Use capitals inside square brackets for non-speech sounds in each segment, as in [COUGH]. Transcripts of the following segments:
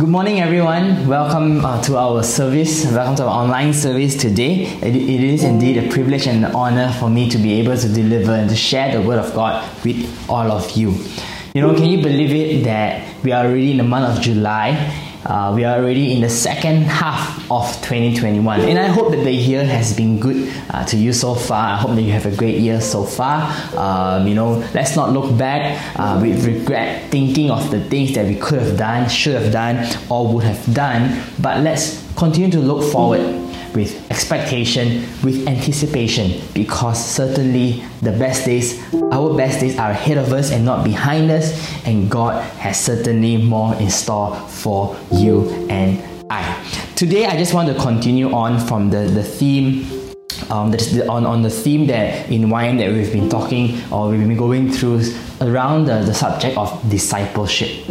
Good morning, everyone. Welcome uh, to our service. Welcome to our online service today. It, it is indeed a privilege and an honor for me to be able to deliver and to share the Word of God with all of you. You know, can you believe it that we are already in the month of July? Uh, we are already in the second half of 2021, and I hope that the year has been good uh, to you so far. I hope that you have a great year so far. Um, you know, let's not look back uh, with regret, thinking of the things that we could have done, should have done, or would have done, but let's continue to look forward with expectation, with anticipation, because certainly the best days, our best days are ahead of us and not behind us, and God has certainly more in store for you and I. Today, I just want to continue on from the, the theme um, the, on, on the theme that in YM that we've been talking or we've been going through around the, the subject of discipleship.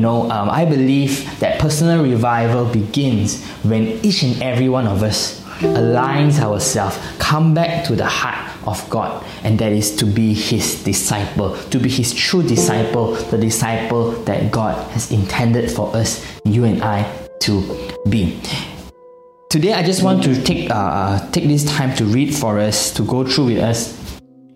You know, um, I believe that personal revival begins when each and every one of us aligns ourselves, come back to the heart of God, and that is to be His disciple, to be His true disciple, the disciple that God has intended for us, you and I, to be. Today, I just want to take uh, take this time to read for us, to go through with us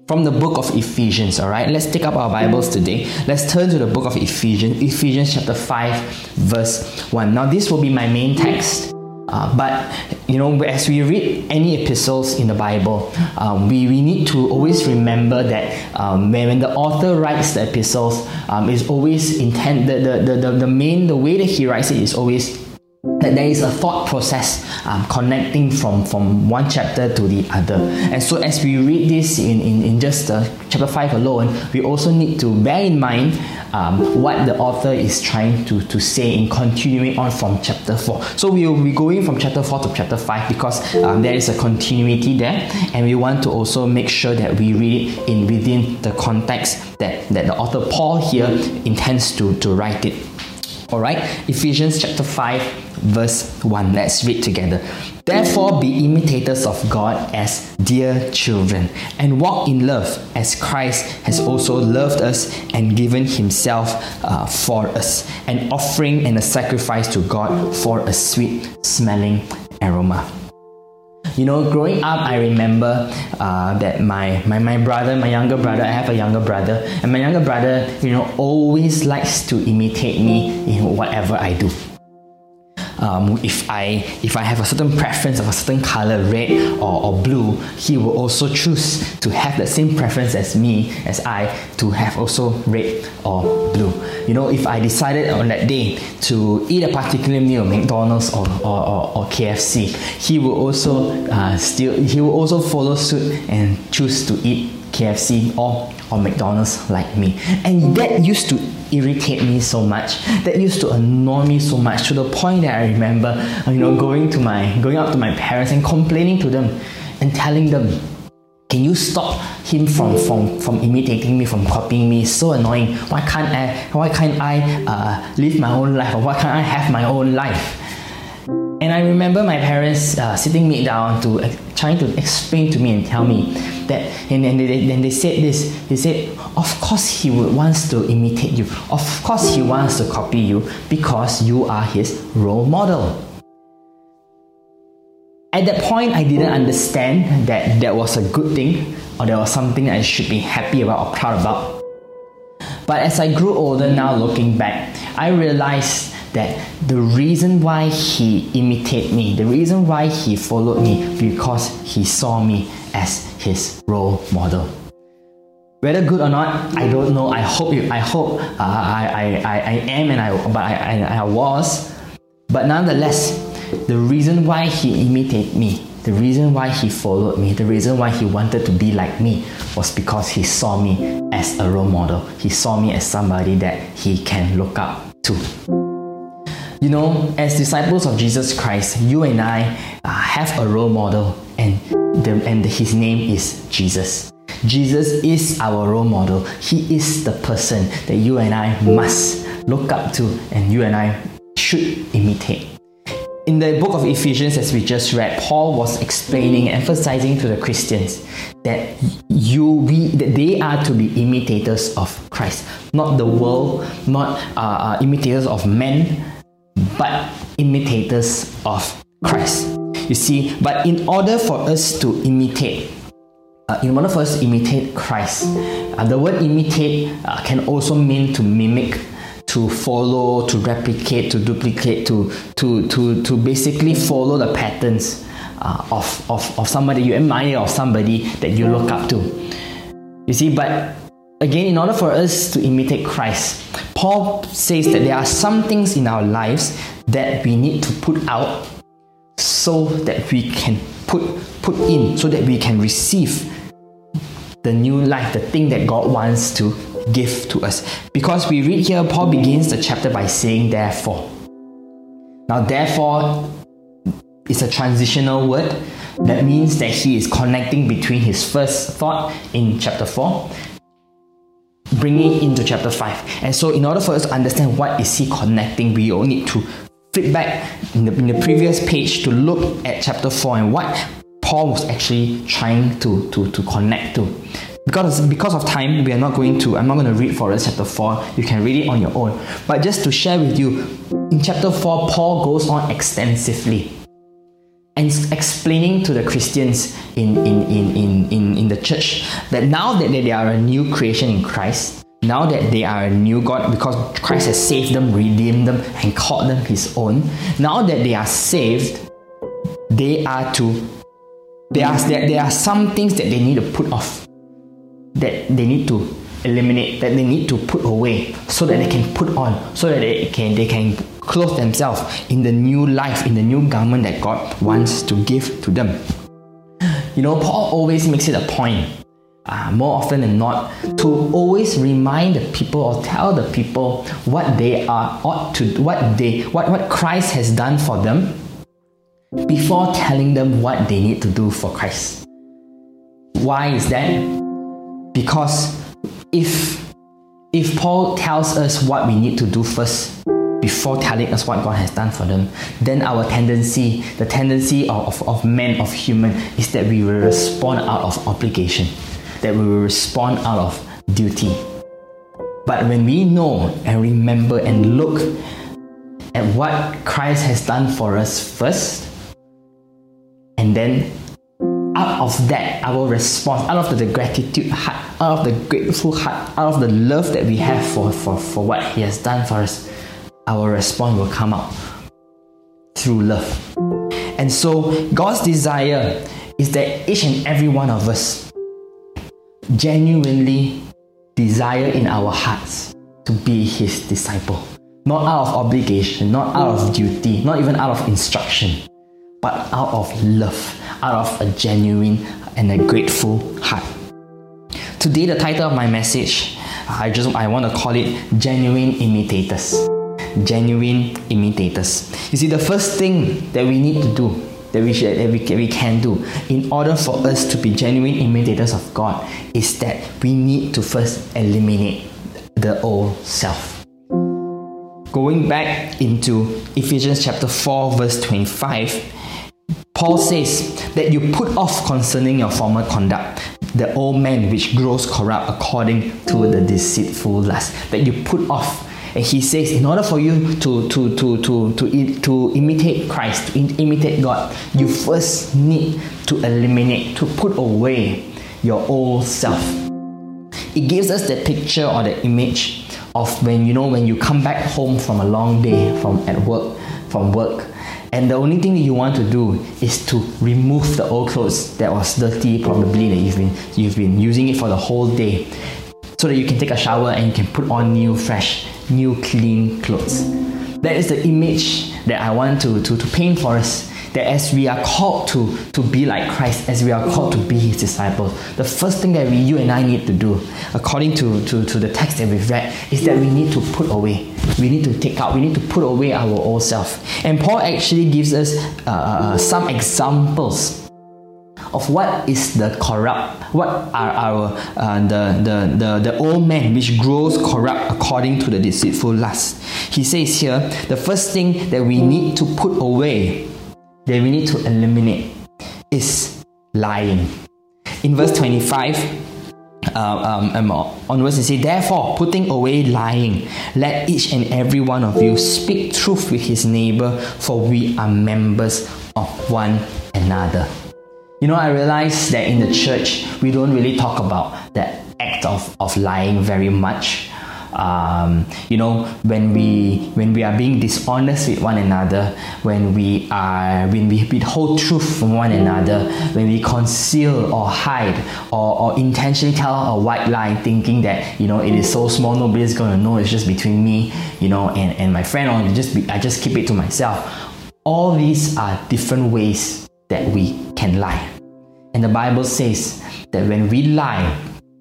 from the book of Ephesians. All right, let's take up our Bibles today. Let's turn to the book of Ephesians, Ephesians chapter five, verse one. Now, this will be my main text. Uh, but you know, as we read any epistles in the Bible, um, we, we need to always remember that um, when, when the author writes the epistles, um, is always intended the, the, the, the main the way that he writes it is always that there is a thought process um, connecting from, from one chapter to the other. And so, as we read this in, in, in just uh, chapter 5 alone, we also need to bear in mind um, what the author is trying to, to say in continuing on from chapter 4. So, we will be going from chapter 4 to chapter 5 because um, there is a continuity there, and we want to also make sure that we read it in within the context that, that the author Paul here intends to, to write it. All right, Ephesians chapter 5, verse 1. Let's read together. Therefore, be imitators of God as dear children, and walk in love as Christ has also loved us and given himself uh, for us, an offering and a sacrifice to God for a sweet smelling aroma. You know, growing up, I remember uh, that my, my, my brother, my younger brother, I have a younger brother, and my younger brother, you know, always likes to imitate me in whatever I do. Um, if I if I have a certain preference of a certain color, red or, or blue, he will also choose to have the same preference as me, as I, to have also red or blue. You know, if I decided on that day to eat a particular meal, McDonald's or, or, or, or KFC, he will also uh, still he will also follow suit and choose to eat KFC or or McDonald's like me. And that used to irritate me so much. That used to annoy me so much to the point that I remember, you know, going to my going up to my parents and complaining to them and telling them, can you stop him from, from, from imitating me, from copying me? So annoying. Why can't I why can't I uh, live my own life or why can't I have my own life? And I remember my parents uh, sitting me down to uh, trying to explain to me and tell me that, and then they, they said this. They said, of course he would wants to imitate you. Of course he wants to copy you because you are his role model. At that point, I didn't understand that that was a good thing or that was something I should be happy about or proud about. But as I grew older now, looking back, I realized that the reason why he imitated me, the reason why he followed me, because he saw me as his role model. Whether good or not, I don't know. I hope you. I hope uh, I, I, I, am and I but I, I, I was. But nonetheless, the reason why he imitated me, the reason why he followed me, the reason why he wanted to be like me was because he saw me as a role model. He saw me as somebody that he can look up to. You know, as disciples of Jesus Christ, you and I uh, have a role model, and, the, and his name is Jesus. Jesus is our role model. He is the person that you and I must look up to, and you and I should imitate. In the book of Ephesians, as we just read, Paul was explaining, emphasizing to the Christians that you, we, that they are to be imitators of Christ, not the world, not uh, uh imitators of men, but imitators of Christ. You see, but in order for us to imitate, uh, in order for us to imitate Christ, uh, the word imitate uh, can also mean to mimic, to follow, to replicate, to duplicate, to to to, to basically follow the patterns uh, of, of, of somebody you admire or somebody that you look up to. You see, but again, in order for us to imitate Christ, Paul says that there are some things in our lives that we need to put out so that we can put put in so that we can receive the new life the thing that god wants to give to us. Because we read here paul begins the chapter by saying therefore. Now therefore is a transitional word. That means that he is connecting between his first thought in chapter 4 bringing into chapter 5 and so in order for us to understand what is he connecting we all need to flip back in the, in the previous page to look at chapter 4 and what Paul was actually trying to, to, to connect to. Because, because of time, we are not going to, I'm not going to read for us chapter 4. You can read it on your own. But just to share with you, in chapter 4, Paul goes on extensively and explaining to the Christians in, in, in, in, in, in the church that now that they are a new creation in Christ, now that they are a new God because Christ has saved them, redeemed them, and called them His own, now that they are saved, they are to there are, there, there are some things that they need to put off, that they need to eliminate, that they need to put away, so that they can put on, so that they can they can clothe themselves in the new life, in the new garment that God wants to give to them. You know, Paul always makes it a point uh, more often than not, to always remind the people or tell the people what they are ought to what they what, what Christ has done for them before telling them what they need to do for Christ. Why is that? Because if if Paul tells us what we need to do first before telling us what God has done for them, then our tendency, the tendency of, of, of men, of human, is that we will respond out of obligation that we will respond out of duty. But when we know and remember and look at what Christ has done for us first, and then out of that, our response, out of the gratitude heart, out of the grateful heart, out of the love that we have for, for, for what He has done for us, our response will come out through love. And so, God's desire is that each and every one of us genuinely desire in our hearts to be His disciple. Not out of obligation, not out of duty, not even out of instruction, but out of love, out of a genuine and a grateful heart. Today, the title of my message, I just I want to call it genuine imitators. Genuine imitators. You see, the first thing that we need to do that we, should, that we, we can do in order for us to be genuine imitators of God is that we need to first eliminate the old self. Going back into Ephesians chapter 4, verse 25, Paul says that you put off concerning your former conduct the old man which grows corrupt according to the deceitful lust. That you put off and he says, in order for you to, to, to, to, to, to imitate Christ, to imitate God, you first need to eliminate, to put away your old self. It gives us the picture or the image of when you know when you come back home from a long day from at work, from work, and the only thing that you want to do is to remove the old clothes that was dirty probably that you've been you've been using it for the whole day so that you can take a shower and you can put on new fresh new clean clothes. That is the image that I want to, to, to paint for us. That as we are called to, to be like Christ, as we are called to be his disciples, the first thing that we, you and I need to do, according to, to, to the text that we've read, is that we need to put away. We need to take out, we need to put away our old self. And Paul actually gives us uh, uh some examples of what is the corrupt, what are our uh, the, the, the, the old man which grows corrupt according to the deceitful lust. He says here, the first thing that we need to put away, that we need to eliminate, is lying. In verse 25, uh, um, um, onwards, it says, Therefore, putting away lying, let each and every one of you speak truth with his neighbor, for we are members of one another. You know, I realize that in the church, we don't really talk about that act of, of lying very much. Um, you know when we when we are being dishonest with one another when we are when we withhold truth from one another when we conceal or hide or, or intentionally tell a white lie thinking that you know it is so small nobody's gonna know it's just between me you know and, and my friend or just be, I just keep it to myself. All these are different ways that we can lie and the Bible says that when we lie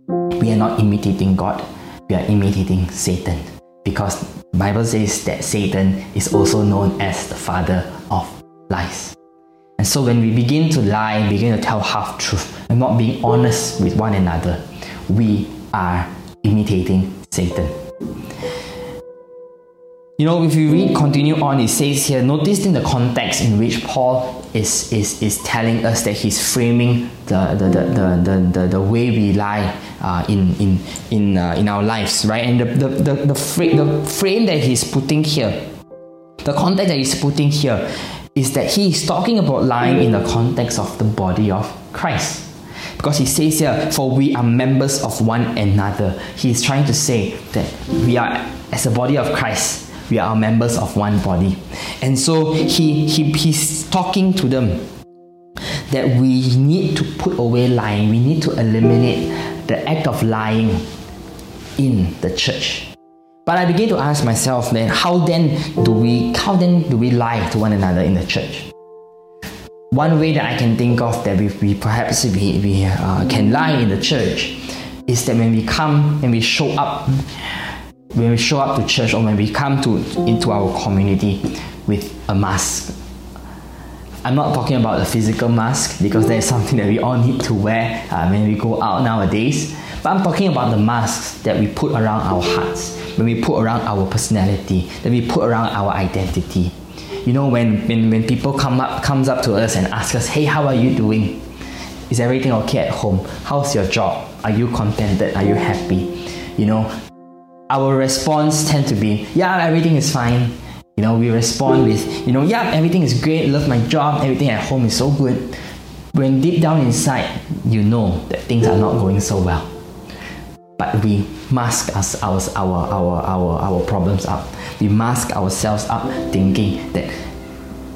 we are not imitating God we are imitating Satan because Bible says that Satan is also known as the father of lies. And so when we begin to lie, begin to tell half truth, and not being honest with one another, we are imitating Satan. You know, if you read, continue on, it says here, notice in the context in which Paul is, is, is telling us that he's framing the, the, the, the, the, the, way we lie uh, in, in, in, uh, in our lives, right? And the, the, the, the, fra- the frame that he's putting here, the context that he's putting here, is that he is talking about lying in the context of the body of Christ. Because he says here, for we are members of one another. He is trying to say that we are, as a body of Christ, we are members of one body. And so he, he he's talking to them that we need to put away lying, we need to eliminate the act of lying in the church. But I begin to ask myself then, how then do we how then do we lie to one another in the church? One way that I can think of that we, we perhaps we, we uh, can lie in the church is that when we come and we show up when we show up to church or when we come to into our community with a mask. I'm not talking about the physical mask because that is something that we all need to wear uh, when we go out nowadays. But I'm talking about the masks that we put around our hearts, when we put around our personality, that we put around our identity. You know, when, when, when people come up comes up to us and ask us, hey, how are you doing? Is everything okay at home? How's your job? Are you contented? Are you happy? You know, our response tend to be, yeah, everything is fine. You know, we respond with, you know, yeah, everything is great, love my job, everything at home is so good. When deep down inside, you know that things are not going so well. But we mask us, our, our, our, our, our problems up. We mask ourselves up thinking that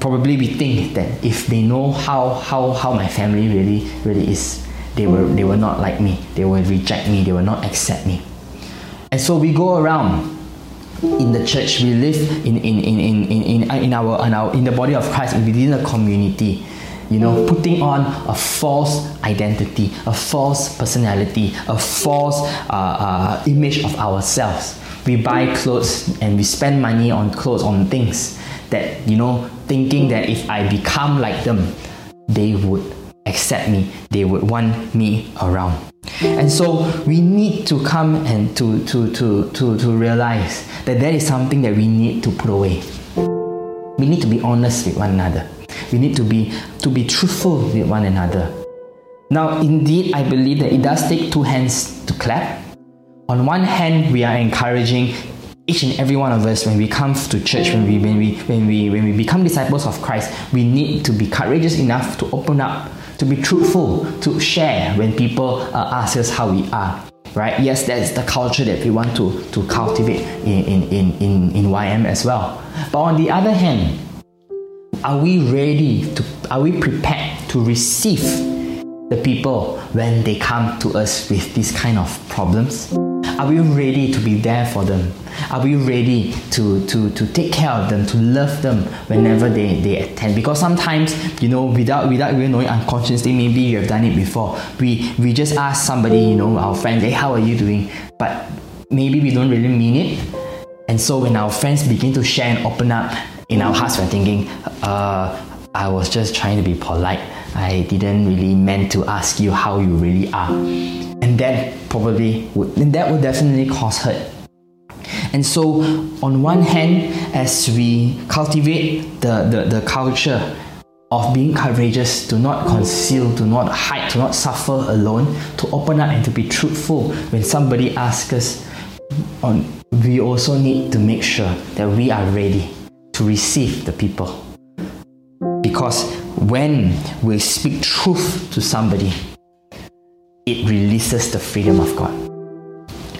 probably we think that if they know how, how, how my family really, really is, they will, they will not like me, they will reject me, they will not accept me. And so we go around in the church, we live in, in, in, in, in, in, in our, in, our, in the body of Christ, within the community, you know, putting on a false identity, a false personality, a false uh, uh, image of ourselves. We buy clothes and we spend money on clothes, on things that, you know, thinking that if I become like them, they would accept me, they would want me around. And so we need to come and to, to, to, to, to realize that that is something that we need to put away. We need to be honest with one another. We need to be to be truthful with one another. Now, indeed, I believe that it does take two hands to clap. On one hand, we are encouraging each and every one of us when we come to church, when we when we when we when we become disciples of Christ, we need to be courageous enough to open up to be truthful, to share when people uh, ask us how we are. Right? Yes, that's the culture that we want to, to cultivate in, in, in, in, in YM as well. But on the other hand, are we ready to, are we prepared to receive the people when they come to us with these kind of problems? Are we ready to be there for them? Are we ready to, to, to take care of them, to love them whenever they, they attend? Because sometimes, you know, without without even knowing unconsciously, maybe you have done it before. We we just ask somebody, you know, our friend, hey, how are you doing? But maybe we don't really mean it. And so when our friends begin to share and open up in our hearts, we're thinking, uh, I was just trying to be polite. I didn't really meant to ask you how you really are. And that probably would, that would definitely cause hurt. And so, on one hand, as we cultivate the, the, the culture of being courageous, to not conceal, to not hide, to not suffer alone, to open up and to be truthful when somebody asks us on we also need to make sure that we are ready to receive the people. Because when we speak truth to somebody, it releases the freedom of God.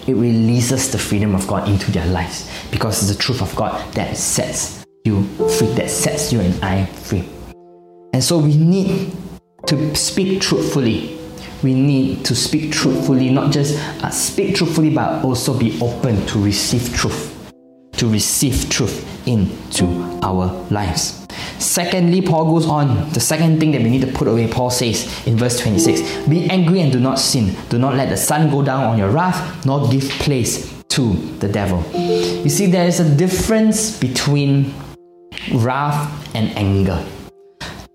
It releases the freedom of God into their lives because it's the truth of God that sets you free, that sets you and I free. And so we need to speak truthfully. We need to speak truthfully, not just uh, speak truthfully, but also be open to receive truth, to receive truth into our lives. Secondly, Paul goes on. The second thing that we need to put away, Paul says in verse 26 Be angry and do not sin. Do not let the sun go down on your wrath, nor give place to the devil. You see, there is a difference between wrath and anger.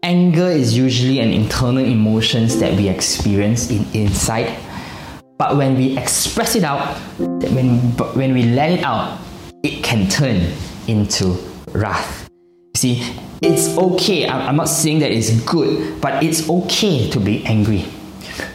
Anger is usually an internal emotions that we experience in inside. But when we express it out, when, when we let it out, it can turn into wrath. See, it's okay. I'm not saying that it's good, but it's okay to be angry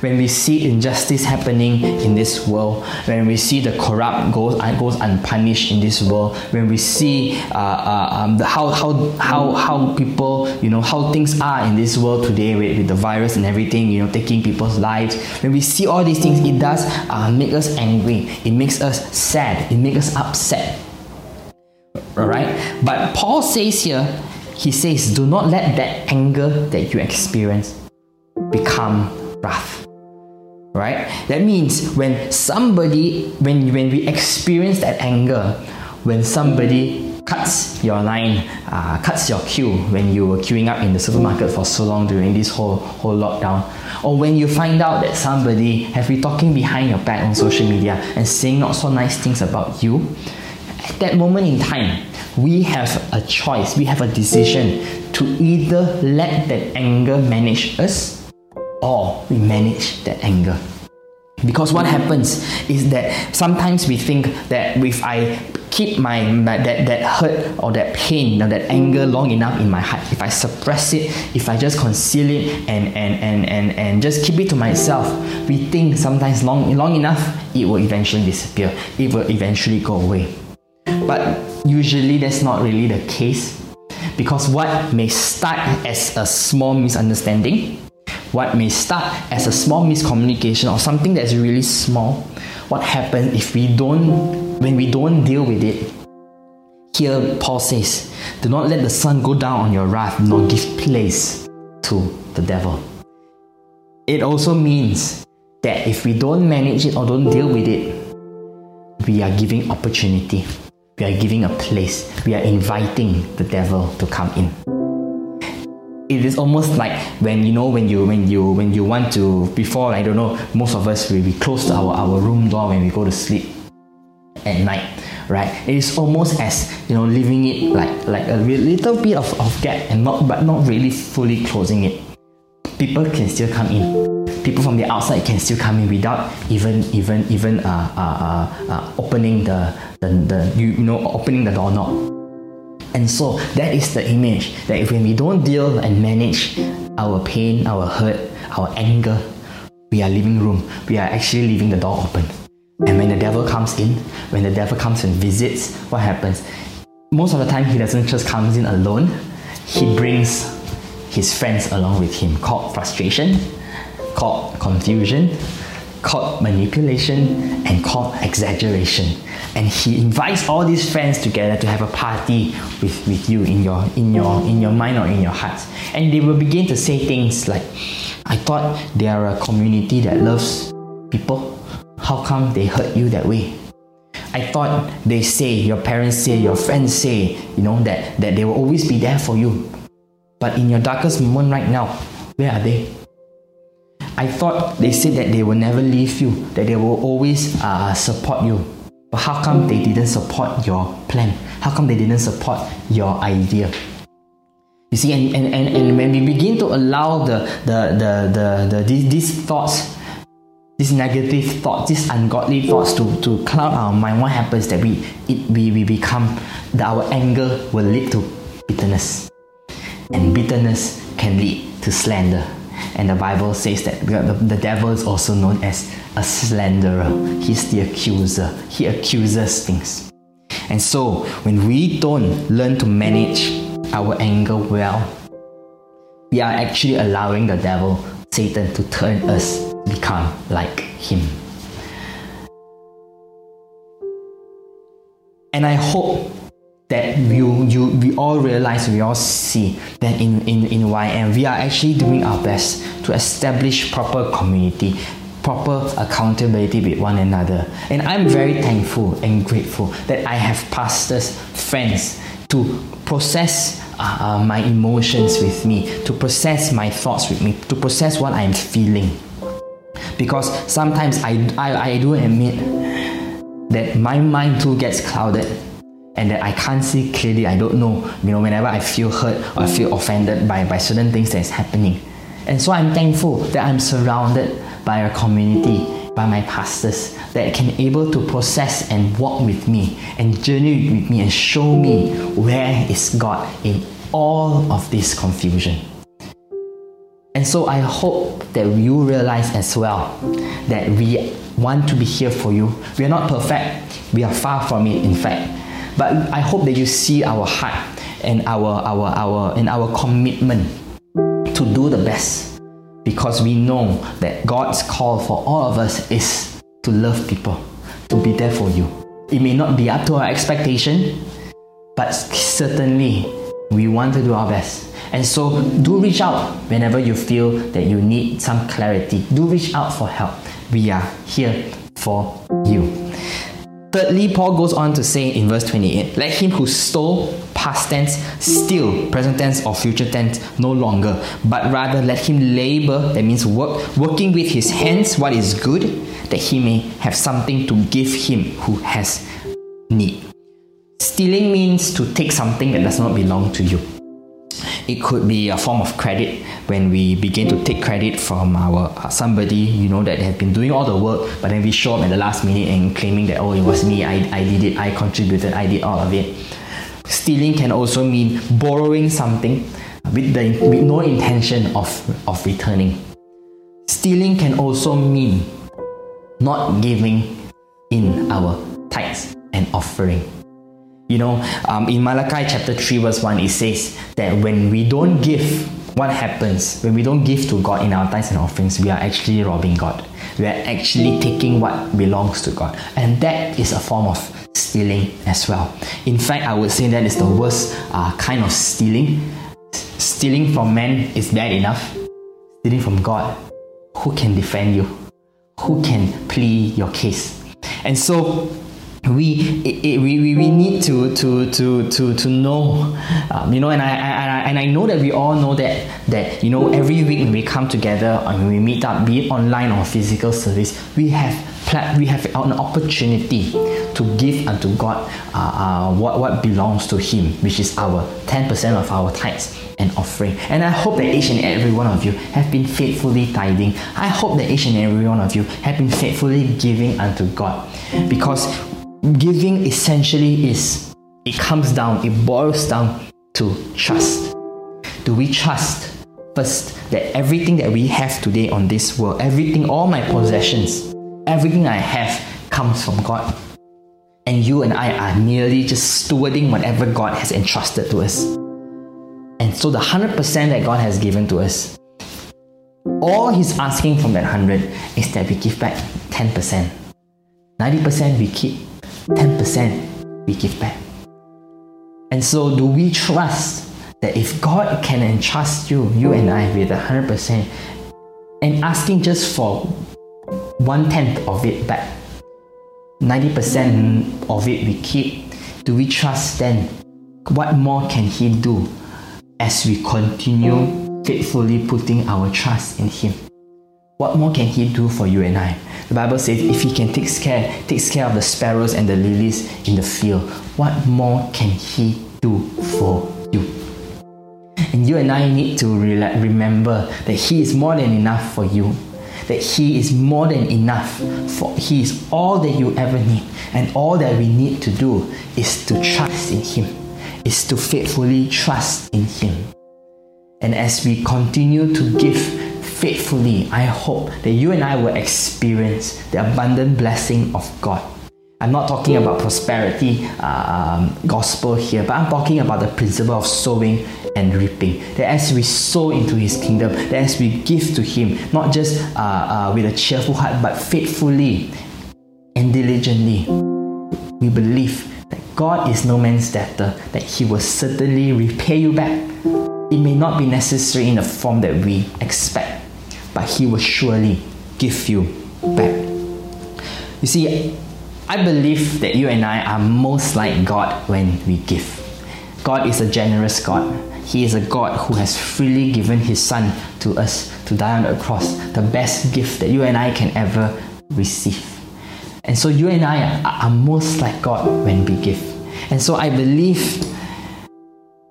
when we see injustice happening in this world, when we see the corrupt goes, goes unpunished in this world, when we see uh, uh, um, the, how, how, how, how people, you know, how things are in this world today with, with the virus and everything, you know, taking people's lives, when we see all these things, it does uh, make us angry, it makes us sad, it makes us upset. Alright? But Paul says here, he says, do not let that anger that you experience become wrath. Right? That means when somebody, when, when we experience that anger, when somebody cuts your line, uh, cuts your queue when you were queuing up in the supermarket for so long during this whole whole lockdown, or when you find out that somebody has been talking behind your back on social media and saying not so nice things about you, at that moment in time, we have a choice, we have a decision to either let that anger manage us or we manage that anger. Because what happens is that sometimes we think that if I keep my, my, that, that hurt or that pain or that anger long enough in my heart, if I suppress it, if I just conceal it and, and, and, and, and just keep it to myself, we think sometimes long, long enough it will eventually disappear, it will eventually go away. But usually that's not really the case because what may start as a small misunderstanding what may start as a small miscommunication or something that's really small, what happens if we don't, when we don't deal with it? Here, Paul says, Do not let the sun go down on your wrath, nor give place to the devil. It also means that if we don't manage it or don't deal with it, we are giving opportunity. We are giving a place. We are inviting the devil to come in. It is almost like when you know when you when you when you want to before I don't know most of us we, we close our, our room door when we go to sleep at night right? It is almost as you know leaving it like like a little bit of, of gap and not but not really fully closing it. People can still come in. People from the outside can still come in without even even even uh, uh, uh, uh opening the, the, the you, you know opening the doorknob and so that is the image that if when we don't deal and manage our pain, our hurt, our anger, we are leaving room. We are actually leaving the door open. And when the devil comes in, when the devil comes and visits, what happens? Most of the time, he doesn't just come in alone. He brings his friends along with him, called frustration, called confusion, called manipulation, and called exaggeration. And he invites all these friends together to have a party with, with you in your in your in your mind or in your heart. And they will begin to say things like i thought they are a community that loves people. How come they hurt you that way? I thought they say your parents say your friends say you know that that they will always be there for you. But in your darkest moment right now where are they I thought they said that they will never leave you, that they will always uh, support you. But how come they didn't support your plan? How come they didn't support your idea? You see, and, and, and, and when we begin to allow the, the, the, the, the these, these thoughts, these negative thoughts, these ungodly thoughts to, to cloud our mind, what happens that we, it, we, we become, that our anger will lead to bitterness. and bitterness can lead to slander. And the Bible says that the devil is also known as a slanderer. He's the accuser. He accuses things. And so, when we don't learn to manage our anger well, we are actually allowing the devil, Satan, to turn us to become like him. And I hope that you, you, we all realize, we all see that in, in, in YM, we are actually doing our best to establish proper community, proper accountability with one another. And I'm very thankful and grateful that I have pastors, friends to process uh, uh, my emotions with me, to process my thoughts with me, to process what I'm feeling. Because sometimes I, I, I do admit that my mind too gets clouded and that I can't see clearly. I don't know, you know, whenever I feel hurt or I feel offended by, by certain things that's happening. And so I'm thankful that I'm surrounded by a community, by my pastors that can able to process and walk with me and journey with me and show me where is God in all of this confusion. And so I hope that you realize as well that we want to be here for you. We are not perfect, we are far from it, in fact. But I hope that you see our heart and our, our, our, and our commitment to do the best because we know that God's call for all of us is to love people, to be there for you. It may not be up to our expectation, but certainly we want to do our best. And so do reach out whenever you feel that you need some clarity. Do reach out for help. We are here for you. Thirdly, Paul goes on to say in verse 28 let him who stole, past tense, steal, present tense, or future tense, no longer, but rather let him labor, that means work, working with his hands what is good, that he may have something to give him who has need. Stealing means to take something that does not belong to you. It could be a form of credit when we begin to take credit from our uh, somebody, you know, that have been doing all the work, but then we show up at the last minute and claiming that oh, it was me, I, I did it, I contributed, I did all of it. Stealing can also mean borrowing something with, the, with no intention of, of returning. Stealing can also mean not giving in our tithes and offering. You know, um, in Malachi chapter 3, verse 1, it says that when we don't give, what happens? When we don't give to God in our tithes and offerings, we are actually robbing God. We are actually taking what belongs to God. And that is a form of stealing as well. In fact, I would say that is the worst uh, kind of stealing. Stealing from men is bad enough. Stealing from God, who can defend you? Who can plead your case? And so, we, it, we, we, we need to, to, to, to, to know, um, you know, and I, I, and I know that we all know that, that, you know, every week when we come together and we meet up, be it online or physical service, we have we have an opportunity to give unto God uh, uh, what, what belongs to Him, which is our 10% of our tithes and offering. And I hope that each and every one of you have been faithfully tithing. I hope that each and every one of you have been faithfully giving unto God. Because giving essentially is it comes down, it boils down to trust. Do we trust first that everything that we have today on this world, everything, all my possessions, everything I have comes from God? And you and I are merely just stewarding whatever God has entrusted to us. And so the 100% that God has given to us, all He's asking from that 100 is that we give back 10%. 90% we keep, 10% we give back. And so, do we trust that if God can entrust you, you and I, with 100%, and asking just for one tenth of it back, 90% of it we keep, do we trust then? What more can He do as we continue faithfully putting our trust in Him? What more can He do for you and I? The Bible says if He can take care, takes care of the sparrows and the lilies in the field, what more can He do for you? And you and I need to re- remember that He is more than enough for you. That He is more than enough for He is all that you ever need. And all that we need to do is to trust in Him, is to faithfully trust in Him. And as we continue to give faithfully, I hope that you and I will experience the abundant blessing of God. I'm not talking about prosperity uh, um, gospel here, but I'm talking about the principle of sowing and reaping. That as we sow into His kingdom, that as we give to Him, not just uh, uh, with a cheerful heart, but faithfully and diligently, we believe that God is no man's debtor, that He will certainly repay you back. It may not be necessary in the form that we expect, but He will surely give you back. You see, I believe that you and I are most like God when we give. God is a generous God. He is a God who has freely given His Son to us to die on the cross, the best gift that you and I can ever receive. And so you and I are, most like God when we give. And so I believe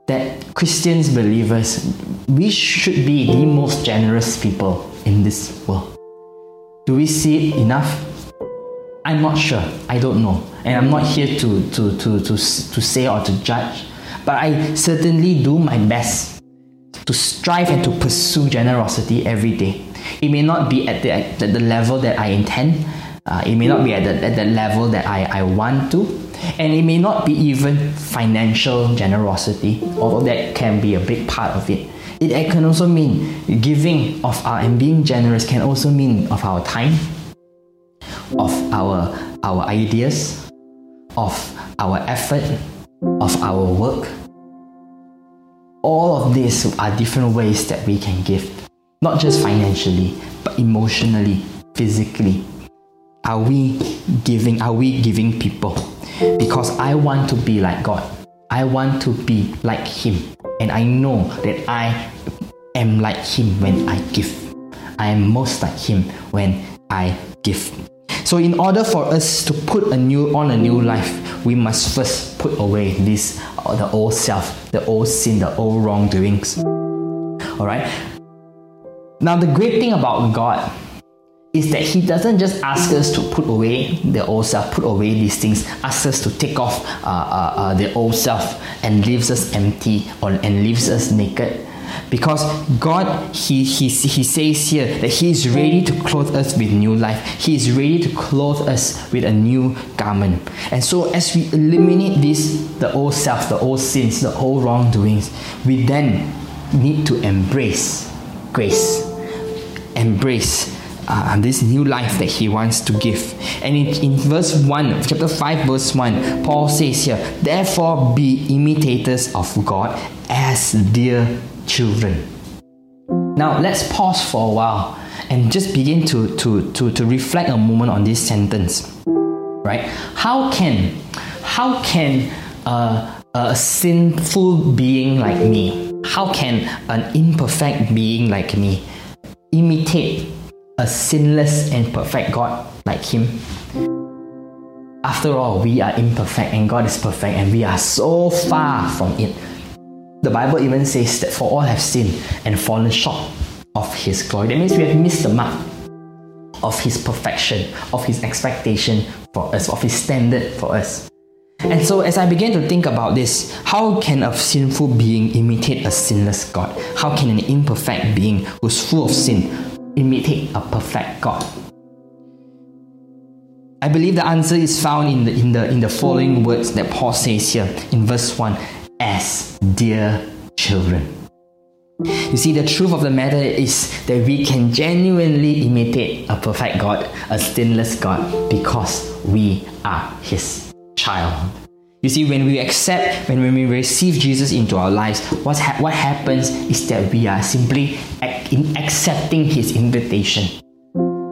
that Christians, believers, we should be the most generous people in this world. Do we see it enough? I'm not sure. I don't know. And I'm not here to, to, to, to, to say or to judge. But I certainly do my best to strive and to pursue generosity every day. It may not be at the, at the level that I intend, uh, it may not be at the, at the level that I, I want to, and it may not be even financial generosity, although that can be a big part of it. It, can also mean giving of our and being generous can also mean of our time, of our our ideas, of our effort, of our work. All of these are different ways that we can give, not just financially, but emotionally, physically. Are we giving? Are we giving people? Because I want to be like God. I want to be like Him. And I know that I am like Him when I give. I am most like Him when I give. So in order for us to put a new on a new life, we must first put away this uh, the old self, the old sin, the old wrongdoings. All right. Now the great thing about God is that He doesn't just ask us to put away the old self, put away these things, ask us to take off uh, uh, uh, the old self and leaves us empty or and leaves us naked because God, he, he, he says here that He is ready to clothe us with new life. He is ready to clothe us with a new garment. And so, as we eliminate this, the old self, the old sins, the old wrongdoings, we then need to embrace grace, embrace uh, this new life that he wants to give. And in, in verse 1, chapter 5, verse 1, Paul says here, Therefore be imitators of God as dear children. Now let's pause for a while and just begin to, to, to, to reflect a moment on this sentence. Right? How can how can a, a sinful being like me, how can an imperfect being like me imitate a sinless and perfect God like him? After all, we are imperfect and God is perfect and we are so far from it. The Bible even says that for all have sinned and fallen short of His glory. That means we have missed the mark of His perfection, of His expectation for us, of His standard for us. And so, as I began to think about this, how can a sinful being imitate a sinless God? How can an imperfect being who's full of sin imitate a perfect God? I believe the answer is found in the, in the, in the following words that Paul says here in verse 1 as dear children. You see, the truth of the matter is that we can genuinely imitate a perfect God, a sinless God, because we are His child. You see, when we accept, when, when we receive Jesus into our lives, what, ha- what happens is that we are simply ac- accepting His invitation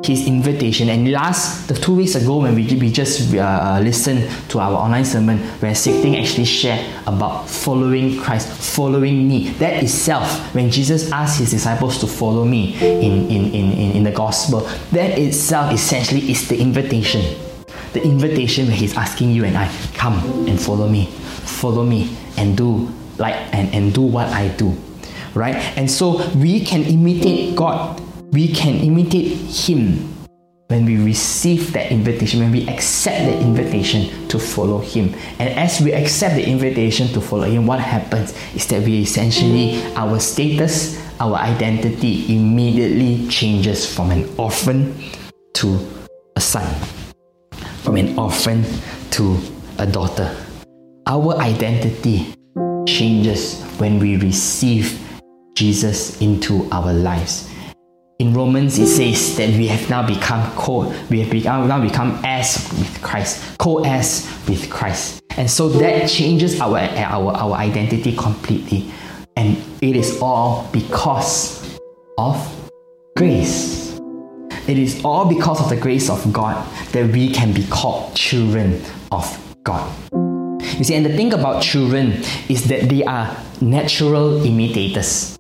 his invitation. And last, the two weeks ago, when we, we just uh, uh, listened to our online sermon, where Sixting actually shared about following Christ, following me. That itself, when Jesus asked his disciples to follow me in, in, in, in, in the gospel, that itself essentially is the invitation. The invitation where he's asking you and I, come and follow me. Follow me and do like and, and do what I do. Right? And so we can imitate God we can imitate Him when we receive that invitation, when we accept the invitation to follow Him. And as we accept the invitation to follow Him, what happens is that we essentially, our status, our identity immediately changes from an orphan to a son, from an orphan to a daughter. Our identity changes when we receive Jesus into our lives. In Romans, it says that we have now become co, we have become, now become heirs with Christ, co-heirs with Christ, and so that changes our, our our identity completely, and it is all because of grace. It is all because of the grace of God that we can be called children of God. You see, and the thing about children is that they are natural imitators.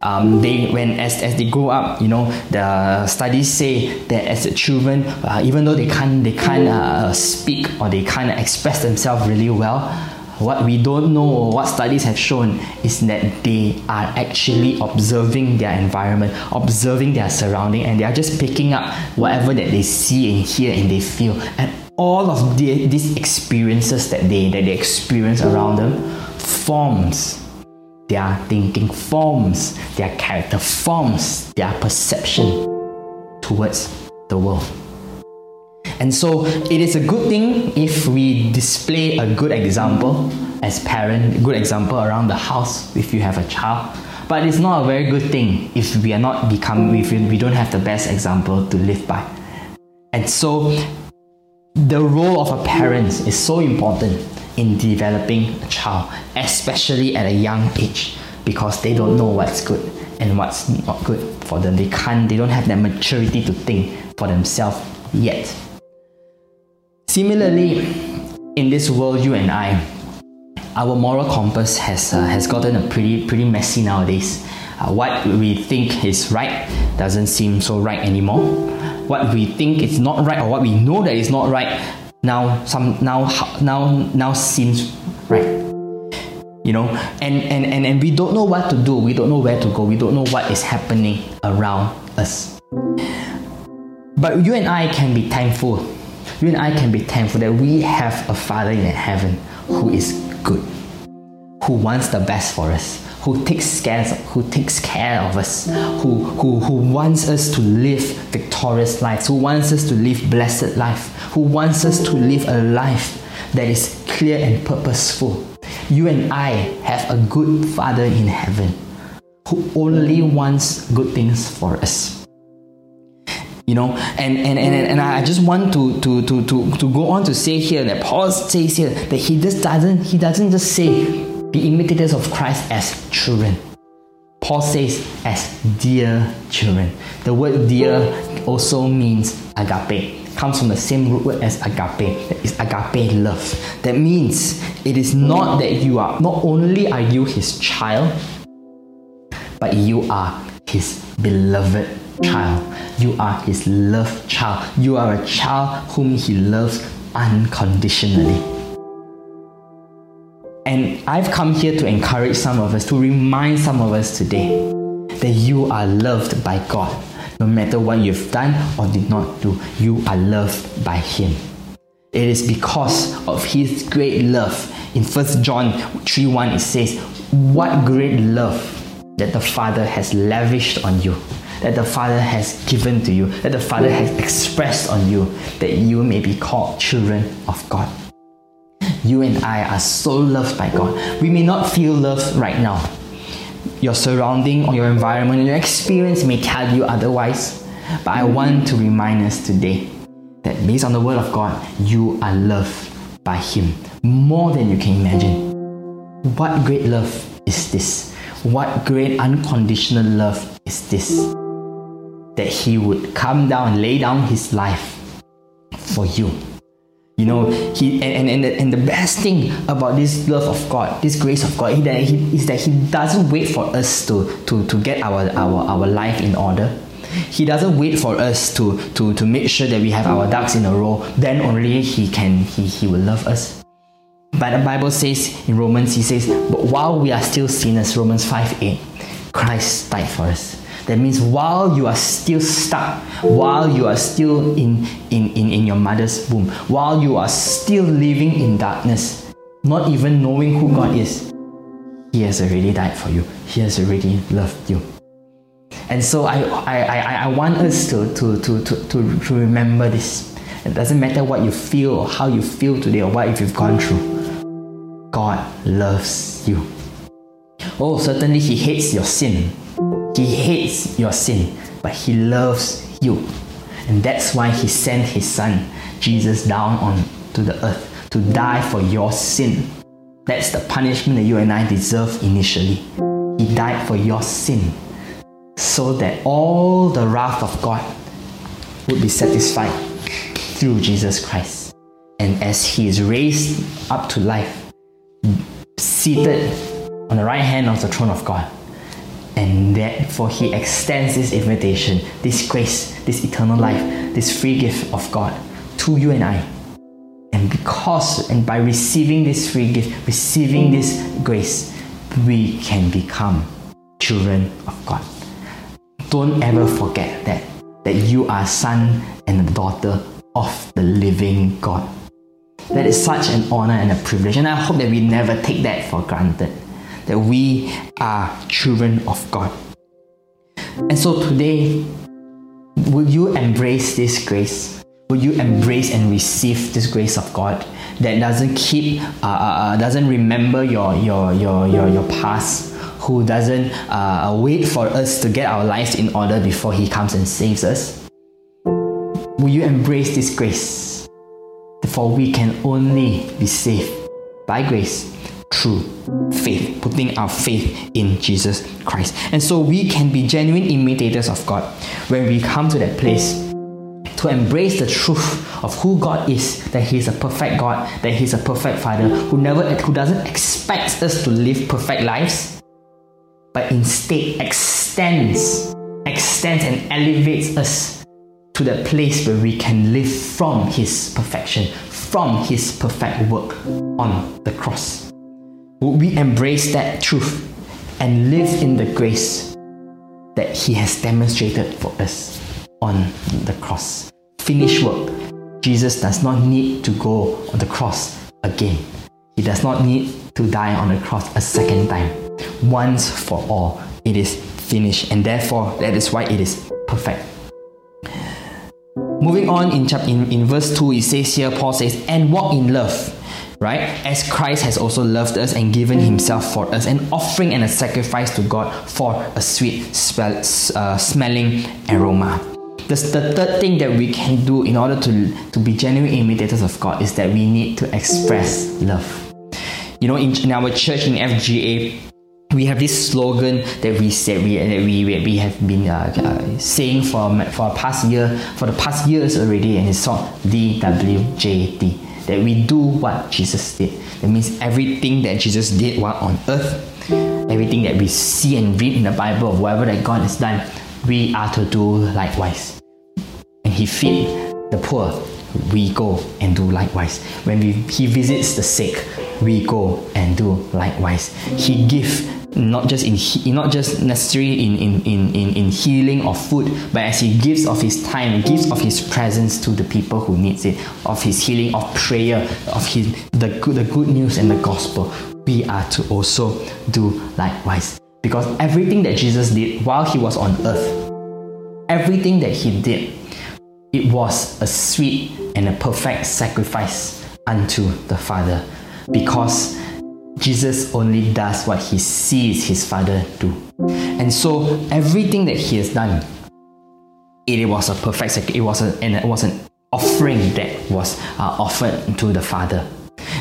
Um, they when as, as they grow up, you know, the studies say that as children, uh, even though they can't they can't uh, speak or they can't express themselves really well, what we don't know or what studies have shown is that they are actually observing their environment, observing their surrounding, and they are just picking up whatever that they see and hear and they feel. And all of the, these experiences that they that they experience around them forms their thinking, forms their character, forms their perception towards the world. And so it is a good thing if we display a good example as parent, good example around the house if you have a child. But it's not a very good thing if we are not become if we don't have the best example to live by. And so the role of a parent is so important in developing a child, especially at a young age, because they don't know what's good and what's not good for them. They can't, they don't have that maturity to think for themselves yet. Similarly, in this world, you and I, our moral compass has uh, has gotten a pretty pretty messy nowadays. Uh, what we think is right doesn't seem so right anymore. What we think is not right, or what we know that is not right, now some now now now seems right. You know and, and and and we don't know what to do. We don't know where to go. We don't know what is happening around us. But you and i can be thankful. You and i can be thankful that we have a father in heaven who is good who wants the best for us who takes care who takes care of us who, who, who wants us to live victorious lives who wants us to live blessed life who wants us to live a life that is clear and purposeful. You and i have a good father in heaven who only wants good things for us. You know and and, and, and i just want to, to to to to go on to say here that paul says here that he just doesn't he doesn't just say be imitators of Christ as children. Paul says, as dear children. The word dear also means agape. Comes from the same root word as agape. That is agape love. That means it is not that you are, not only are you his child, but you are his beloved child. You are his loved child. You are a child whom he loves unconditionally. And I've come here to encourage some of us, to remind some of us today that you are loved by God. No matter what you've done or did not do, you are loved by Him. It is because of His great love. In 1 John 3 1, it says, What great love that the Father has lavished on you, that the Father has given to you, that the Father has expressed on you, that you may be called children of God you and I are so loved by God. We may not feel loved right now. Your surrounding or your environment, your experience may tell you otherwise. But I want to remind us today that based on the Word of God, you are loved by Him more than you can imagine. What great love is this? What great unconditional love is this? That He would come down lay down His life for you. You know, he and, and, and, the, best thing about this love of God, this grace of God, he, that he, is that He doesn't wait for us to, to, to get our, our, our life in order. He doesn't wait for us to, to, to make sure that we have our ducks in a row. Then only He can He, he will love us. But the Bible says in Romans, He says, But while we are still sinners, Romans 5 8, Christ died for us. That means while you are still stuck, while you are still in, in, in, in your mother's womb, while you are still living in darkness, not even knowing who God is, He has already died for you. He has already loved you. And so I, I, I, I want us to, to, to, to, to, to remember this. It doesn't matter what you feel or how you feel today or what if you've gone through. God loves you. Oh, certainly He hates your sin. He hates your sin, but He loves you. And that's why He sent His Son, Jesus, down onto the earth to die for your sin. That's the punishment that you and I deserve initially. He died for your sin so that all the wrath of God would be satisfied through Jesus Christ. And as He is raised up to life, seated on the right hand of the throne of God, and therefore He extends this invitation, this grace, this eternal life, this free gift of God to you and I. And because, and by receiving this free gift, receiving this grace, we can become children of God. Don't ever forget that, that you are son and daughter of the living God. That is such an honor and a privilege, and I hope that we never take that for granted. That we are children of God. And so today, will you embrace this grace? Will you embrace and receive this grace of God that doesn't keep, uh, uh, uh doesn't remember your, your, your, your, your past, who doesn't uh, wait for us to get our lives in order before He comes and saves us? Will you embrace this grace? For we can only be saved by grace through faith, putting our faith in Jesus Christ. And so we can be genuine imitators of God when we come to that place to embrace the truth of who God is, that He is a perfect God, that He's a perfect Father, who never who doesn't expect us to live perfect lives, but instead extends, extends and elevates us to that place where we can live from His perfection, from His perfect work on the cross. Would we embrace that truth and live in the grace that He has demonstrated for us on the cross? Finished work. Jesus does not need to go on the cross again. He does not need to die on the cross a second time. Once for all, it is finished, and therefore that is why it is perfect. Moving on in, chapter, in, in verse 2, it says here, Paul says, and walk in love, right? As Christ has also loved us and given himself for us, an offering and a sacrifice to God for a sweet uh, smelling aroma. The, the third thing that we can do in order to, to be genuine imitators of God is that we need to express love. You know, in, in our church in FGA, we have this slogan that we said we that we, we have been uh, uh, saying for for past year for the past years already, and it's called DWJD. That we do what Jesus did. That means everything that Jesus did while on earth, everything that we see and read in the Bible of whatever that God has done, we are to do likewise. And He feed the poor, we go and do likewise. When we, He visits the sick, we go and do likewise. He give not just in he, not just necessarily in, in, in, in, in healing or food, but as he gives of his time, gives of his presence to the people who needs it, of his healing, of prayer, of his the good the good news and the gospel, we are to also do likewise. Because everything that Jesus did while he was on earth, everything that he did, it was a sweet and a perfect sacrifice unto the Father. Because Jesus only does what he sees his father do. And so everything that he has done, it was a perfect it was a, and it was an offering that was uh, offered to the Father.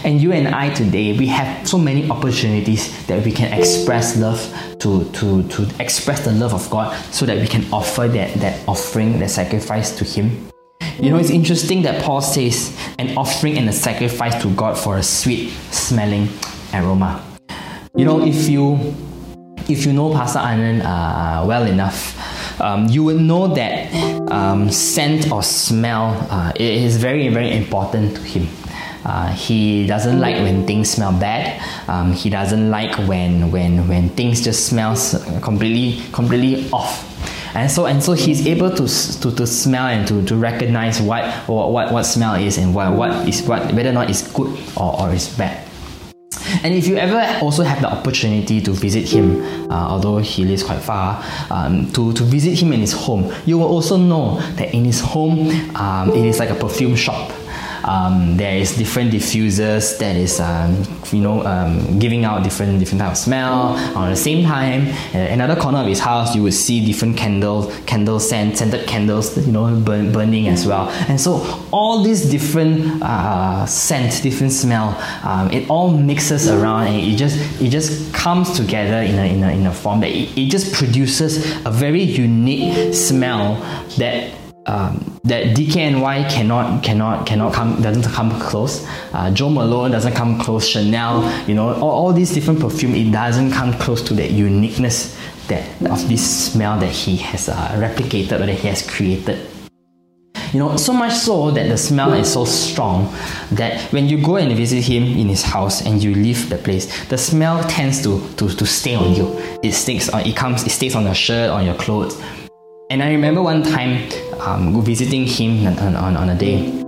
And you and I today, we have so many opportunities that we can express love to, to, to express the love of God so that we can offer that, that offering, that sacrifice to Him. You know, it's interesting that Paul says an offering and a sacrifice to God for a sweet smelling aroma. You know, if you if you know Pastor Anand uh, well enough, um, you will know that um, scent or smell uh, is very very important to him. Uh, he doesn't like when things smell bad. Um, he doesn't like when when when things just smells completely completely off. And so and so he's able to to, to smell and to, to recognize what, what what what smell is and what what is what whether or not it's good or, or it's bad. And if you ever also have the opportunity to visit him, uh, although he lives quite far, um, to, to visit him in his home, you will also know that in his home, um, it is like a perfume shop. Um, there is different diffusers that is um, you know um, giving out different different type of smell. At the same time, uh, another corner of his house, you will see different candles, candle scent scented candles you know burn, burning as well. And so all these different uh, scent, different smell, um, it all mixes around and it just it just comes together in a, in a, in a form that it, it just produces a very unique smell that um, that DKNY cannot cannot cannot come doesn't come close. Uh, Jo Malone doesn't come close. Chanel, you know, all, all these different perfume, it doesn't come close to that uniqueness that of this smell that he has uh, replicated or that he has created. You know, so much so that the smell is so strong that when you go and visit him in his house and you leave the place, the smell tends to, to, to stay on you. It sticks on it comes it stays on your shirt, on your clothes. And I remember one time um, visiting him on, on, on a day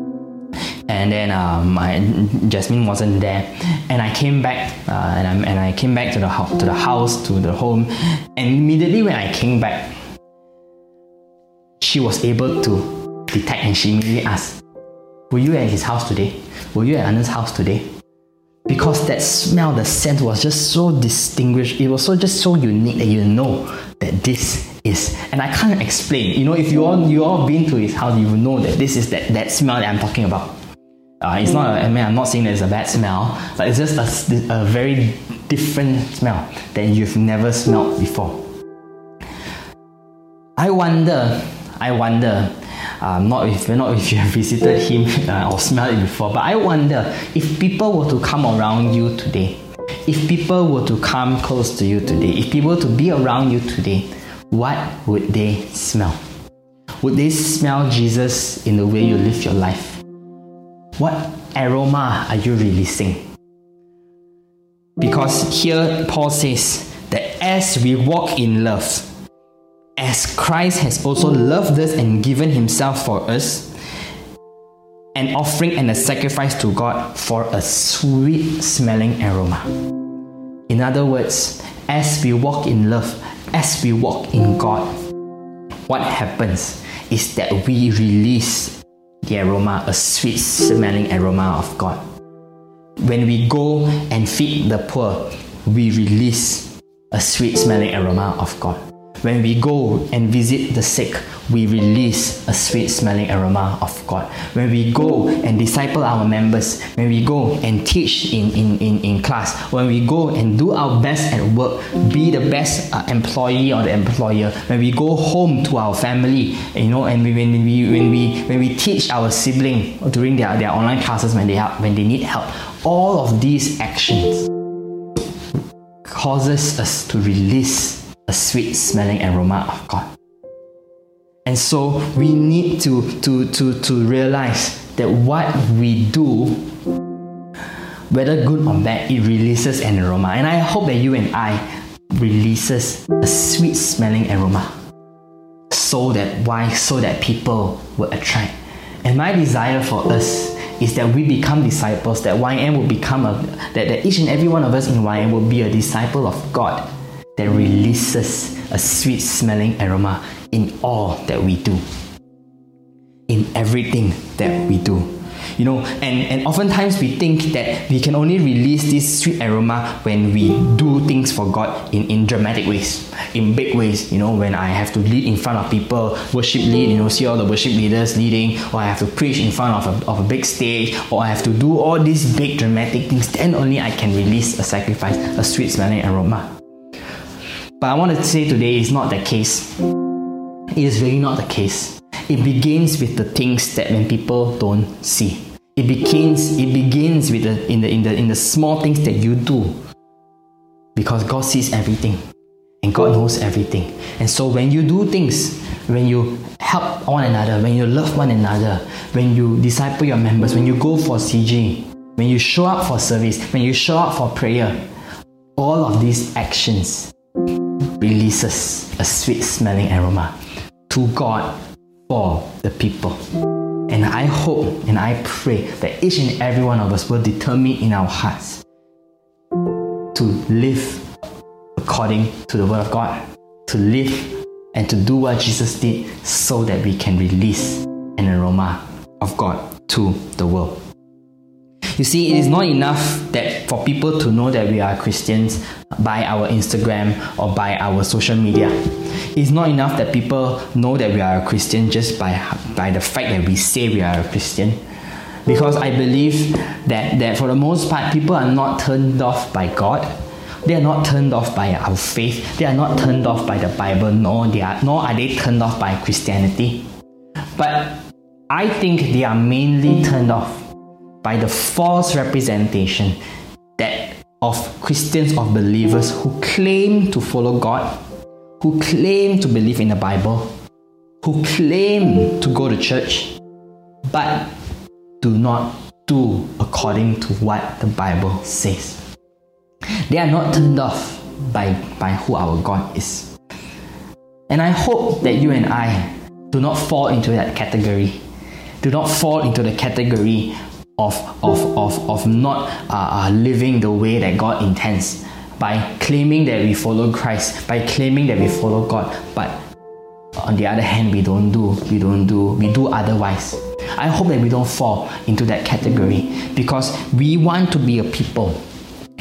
and then um, Jasmine wasn't there, and I came back, uh, and, I, and I came back to the ho- to the house to the home, and immediately when I came back, she was able to detect, and she immediately asked, "Were you at his house today? Were you at Anand's house today?" Because that smell, the scent was just so distinguished. It was so just so unique that you know that this is and I can't explain. You know, if you all you all been to his house, you will know that this is that, that smell that I'm talking about. Uh, it's not. A, I mean, I'm not saying that it's a bad smell, but it's just a, a very different smell that you've never smelled before. I wonder. I wonder. Um, not if not if you have visited him [LAUGHS] uh, or smelled it before, but I wonder if people were to come around you today, if people were to come close to you today, if people were to be around you today, what would they smell? Would they smell Jesus in the way you live your life? What aroma are you releasing? Because here Paul says that as we walk in love, as Christ has also loved us and given himself for us, an offering and a sacrifice to God for a sweet smelling aroma. In other words, as we walk in love, as we walk in God, what happens is that we release the aroma, a sweet smelling aroma of God. When we go and feed the poor, we release a sweet smelling aroma of God. When we go and visit the sick, we release a sweet smelling aroma of God. When we go and disciple our members, when we go and teach in, in, in, in class, when we go and do our best at work, be the best uh, employee or the employer, when we go home to our family, you know, and we, when we when we when we teach our sibling during their, their online classes when they have, when they need help, all of these actions causes us to release a sweet smelling aroma of God. And so we need to, to, to, to realize that what we do, whether good or bad, it releases an aroma. And I hope that you and I releases a sweet smelling aroma. So that why? So that people will attract. And my desire for us is that we become disciples, that YM will become a that, that each and every one of us in YM will be a disciple of God that releases a sweet smelling aroma in all that we do, in everything that we do. You know, and, and oftentimes we think that we can only release this sweet aroma when we do things for God in, in dramatic ways, in big ways. You know, when I have to lead in front of people, worship lead, you know, see all the worship leaders leading, or I have to preach in front of a, of a big stage, or I have to do all these big dramatic things, then only I can release a sacrifice, a sweet smelling aroma. But I want to say today is not the case. It is really not the case. It begins with the things that when people don't see. It begins it begins with the in the in the in the small things that you do. Because God sees everything and God knows everything. And so when you do things, when you help one another, when you love one another, when you disciple your members, when you go for CG, when you show up for service, when you show up for prayer, all of these actions releases a sweet smelling aroma to God for the people. And I hope and I pray that each and every one of us will determine in our hearts to live according to the Word of God, to live and to do what Jesus did so that we can release an aroma of God to the world. You see, it is not enough that for people to know that we are Christians by our Instagram or by our social media. It's not enough that people know that we are a Christian just by, by the fact that we say we are a Christian. Because I believe that, that for the most part, people are not turned off by God. They are not turned off by our faith. They are not turned off by the Bible, nor, they are, nor are they turned off by Christianity. But I think they are mainly turned off by the false representation of Christians of believers who claim to follow God, who claim to believe in the Bible, who claim to go to church, but do not do according to what the Bible says. They are not turned off by, by who our God is. And I hope that you and I do not fall into that category. Do not fall into the category of, of, of, of not uh, uh, living the way that God intends by claiming that we follow Christ, by claiming that we follow God, but on the other hand, we don't do, we don't do, we do otherwise. I hope that we don't fall into that category because we want to be a people.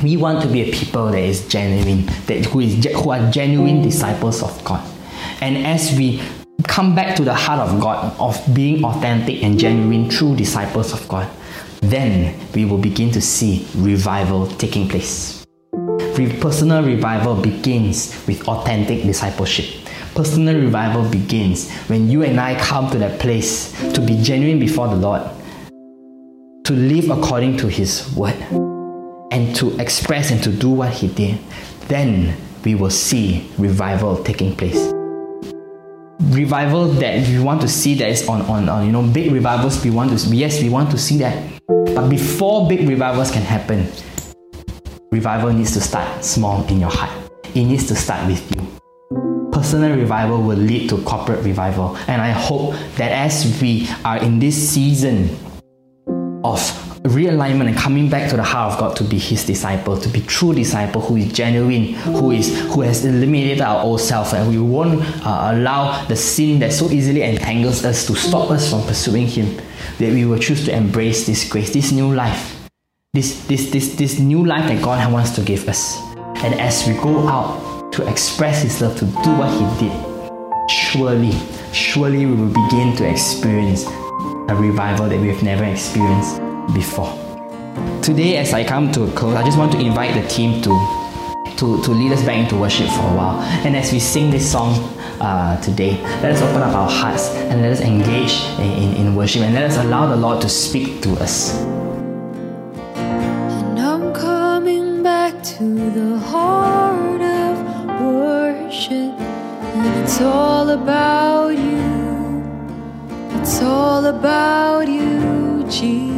We want to be a people that is genuine, that who is who are genuine disciples of God. And as we come back to the heart of God, of being authentic and genuine true disciples of God, then we will begin to see revival taking place. Personal revival begins with authentic discipleship. Personal revival begins when you and I come to that place to be genuine before the Lord, to live according to His word, and to express and to do what He did. Then we will see revival taking place revival that we want to see that is on, on, on you know big revivals we want to yes we want to see that but before big revivals can happen revival needs to start small in your heart. It needs to start with you. Personal revival will lead to corporate revival. And i hope that as we are in this season of realignment and coming back to the heart of God to be His disciple, to be true disciple who is genuine, who is who has eliminated our old self, and we won't uh, allow the sin that so easily entangles us to stop us from pursuing Him. That we will choose to embrace this grace, this new life, this this this this new life that God wants to give us. And as we go out to express His love, to do what He did, surely, surely we will begin to experience a revival that we have never experienced before. Today, as I come to a close, I just want to invite the team to, to, to lead us back into worship for a while. And as we sing this song uh, today, let us open up our hearts and let us engage in, in, in worship and let us allow the Lord to speak to us. And I'm coming back to the heart of worship, and it's all about you. It's all about you, Jesus.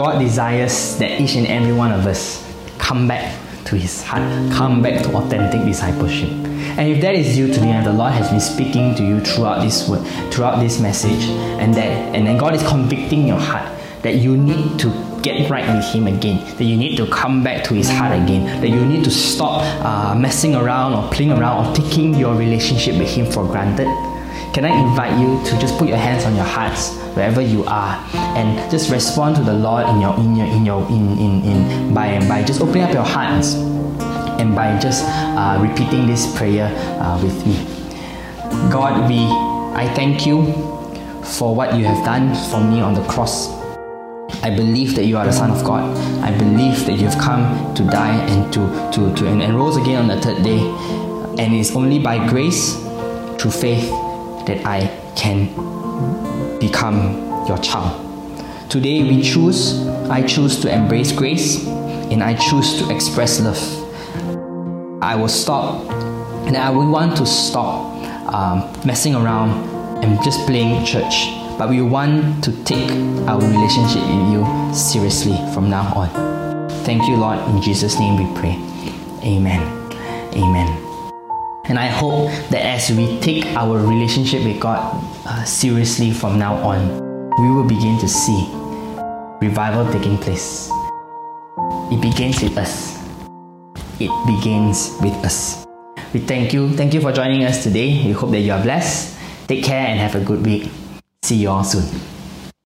God desires that each and every one of us come back to His heart, come back to authentic discipleship. And if that is you today, and the Lord has been speaking to you throughout this word, throughout this message, and that, and then God is convicting your heart that you need to get right with Him again, that you need to come back to His heart again, that you need to stop uh, messing around or playing around or taking your relationship with Him for granted. Can I invite you to just put your hands on your hearts wherever you are and just respond to the Lord in your in your in your in in, in by and by just opening up your hearts and by just uh, repeating this prayer uh, with me. God, we I thank you for what you have done for me on the cross. I believe that you are the Son of God. I believe that you have come to die and to, to, to and, and rose again on the third day. And it's only by grace, through faith, that I can become your child. Today we choose, I choose to embrace grace and I choose to express love. I will stop and I will want to stop um, messing around and just playing church but we want to take our relationship with you seriously from now on. Thank you, Lord. In Jesus' name we pray. Amen. Amen. And I hope that as we take our relationship with God uh, seriously from now on, we will begin to see revival taking place. It begins with us. It begins with us. We thank you. Thank you for joining us today. We hope that you are blessed. Take care and have a good week. See you all soon.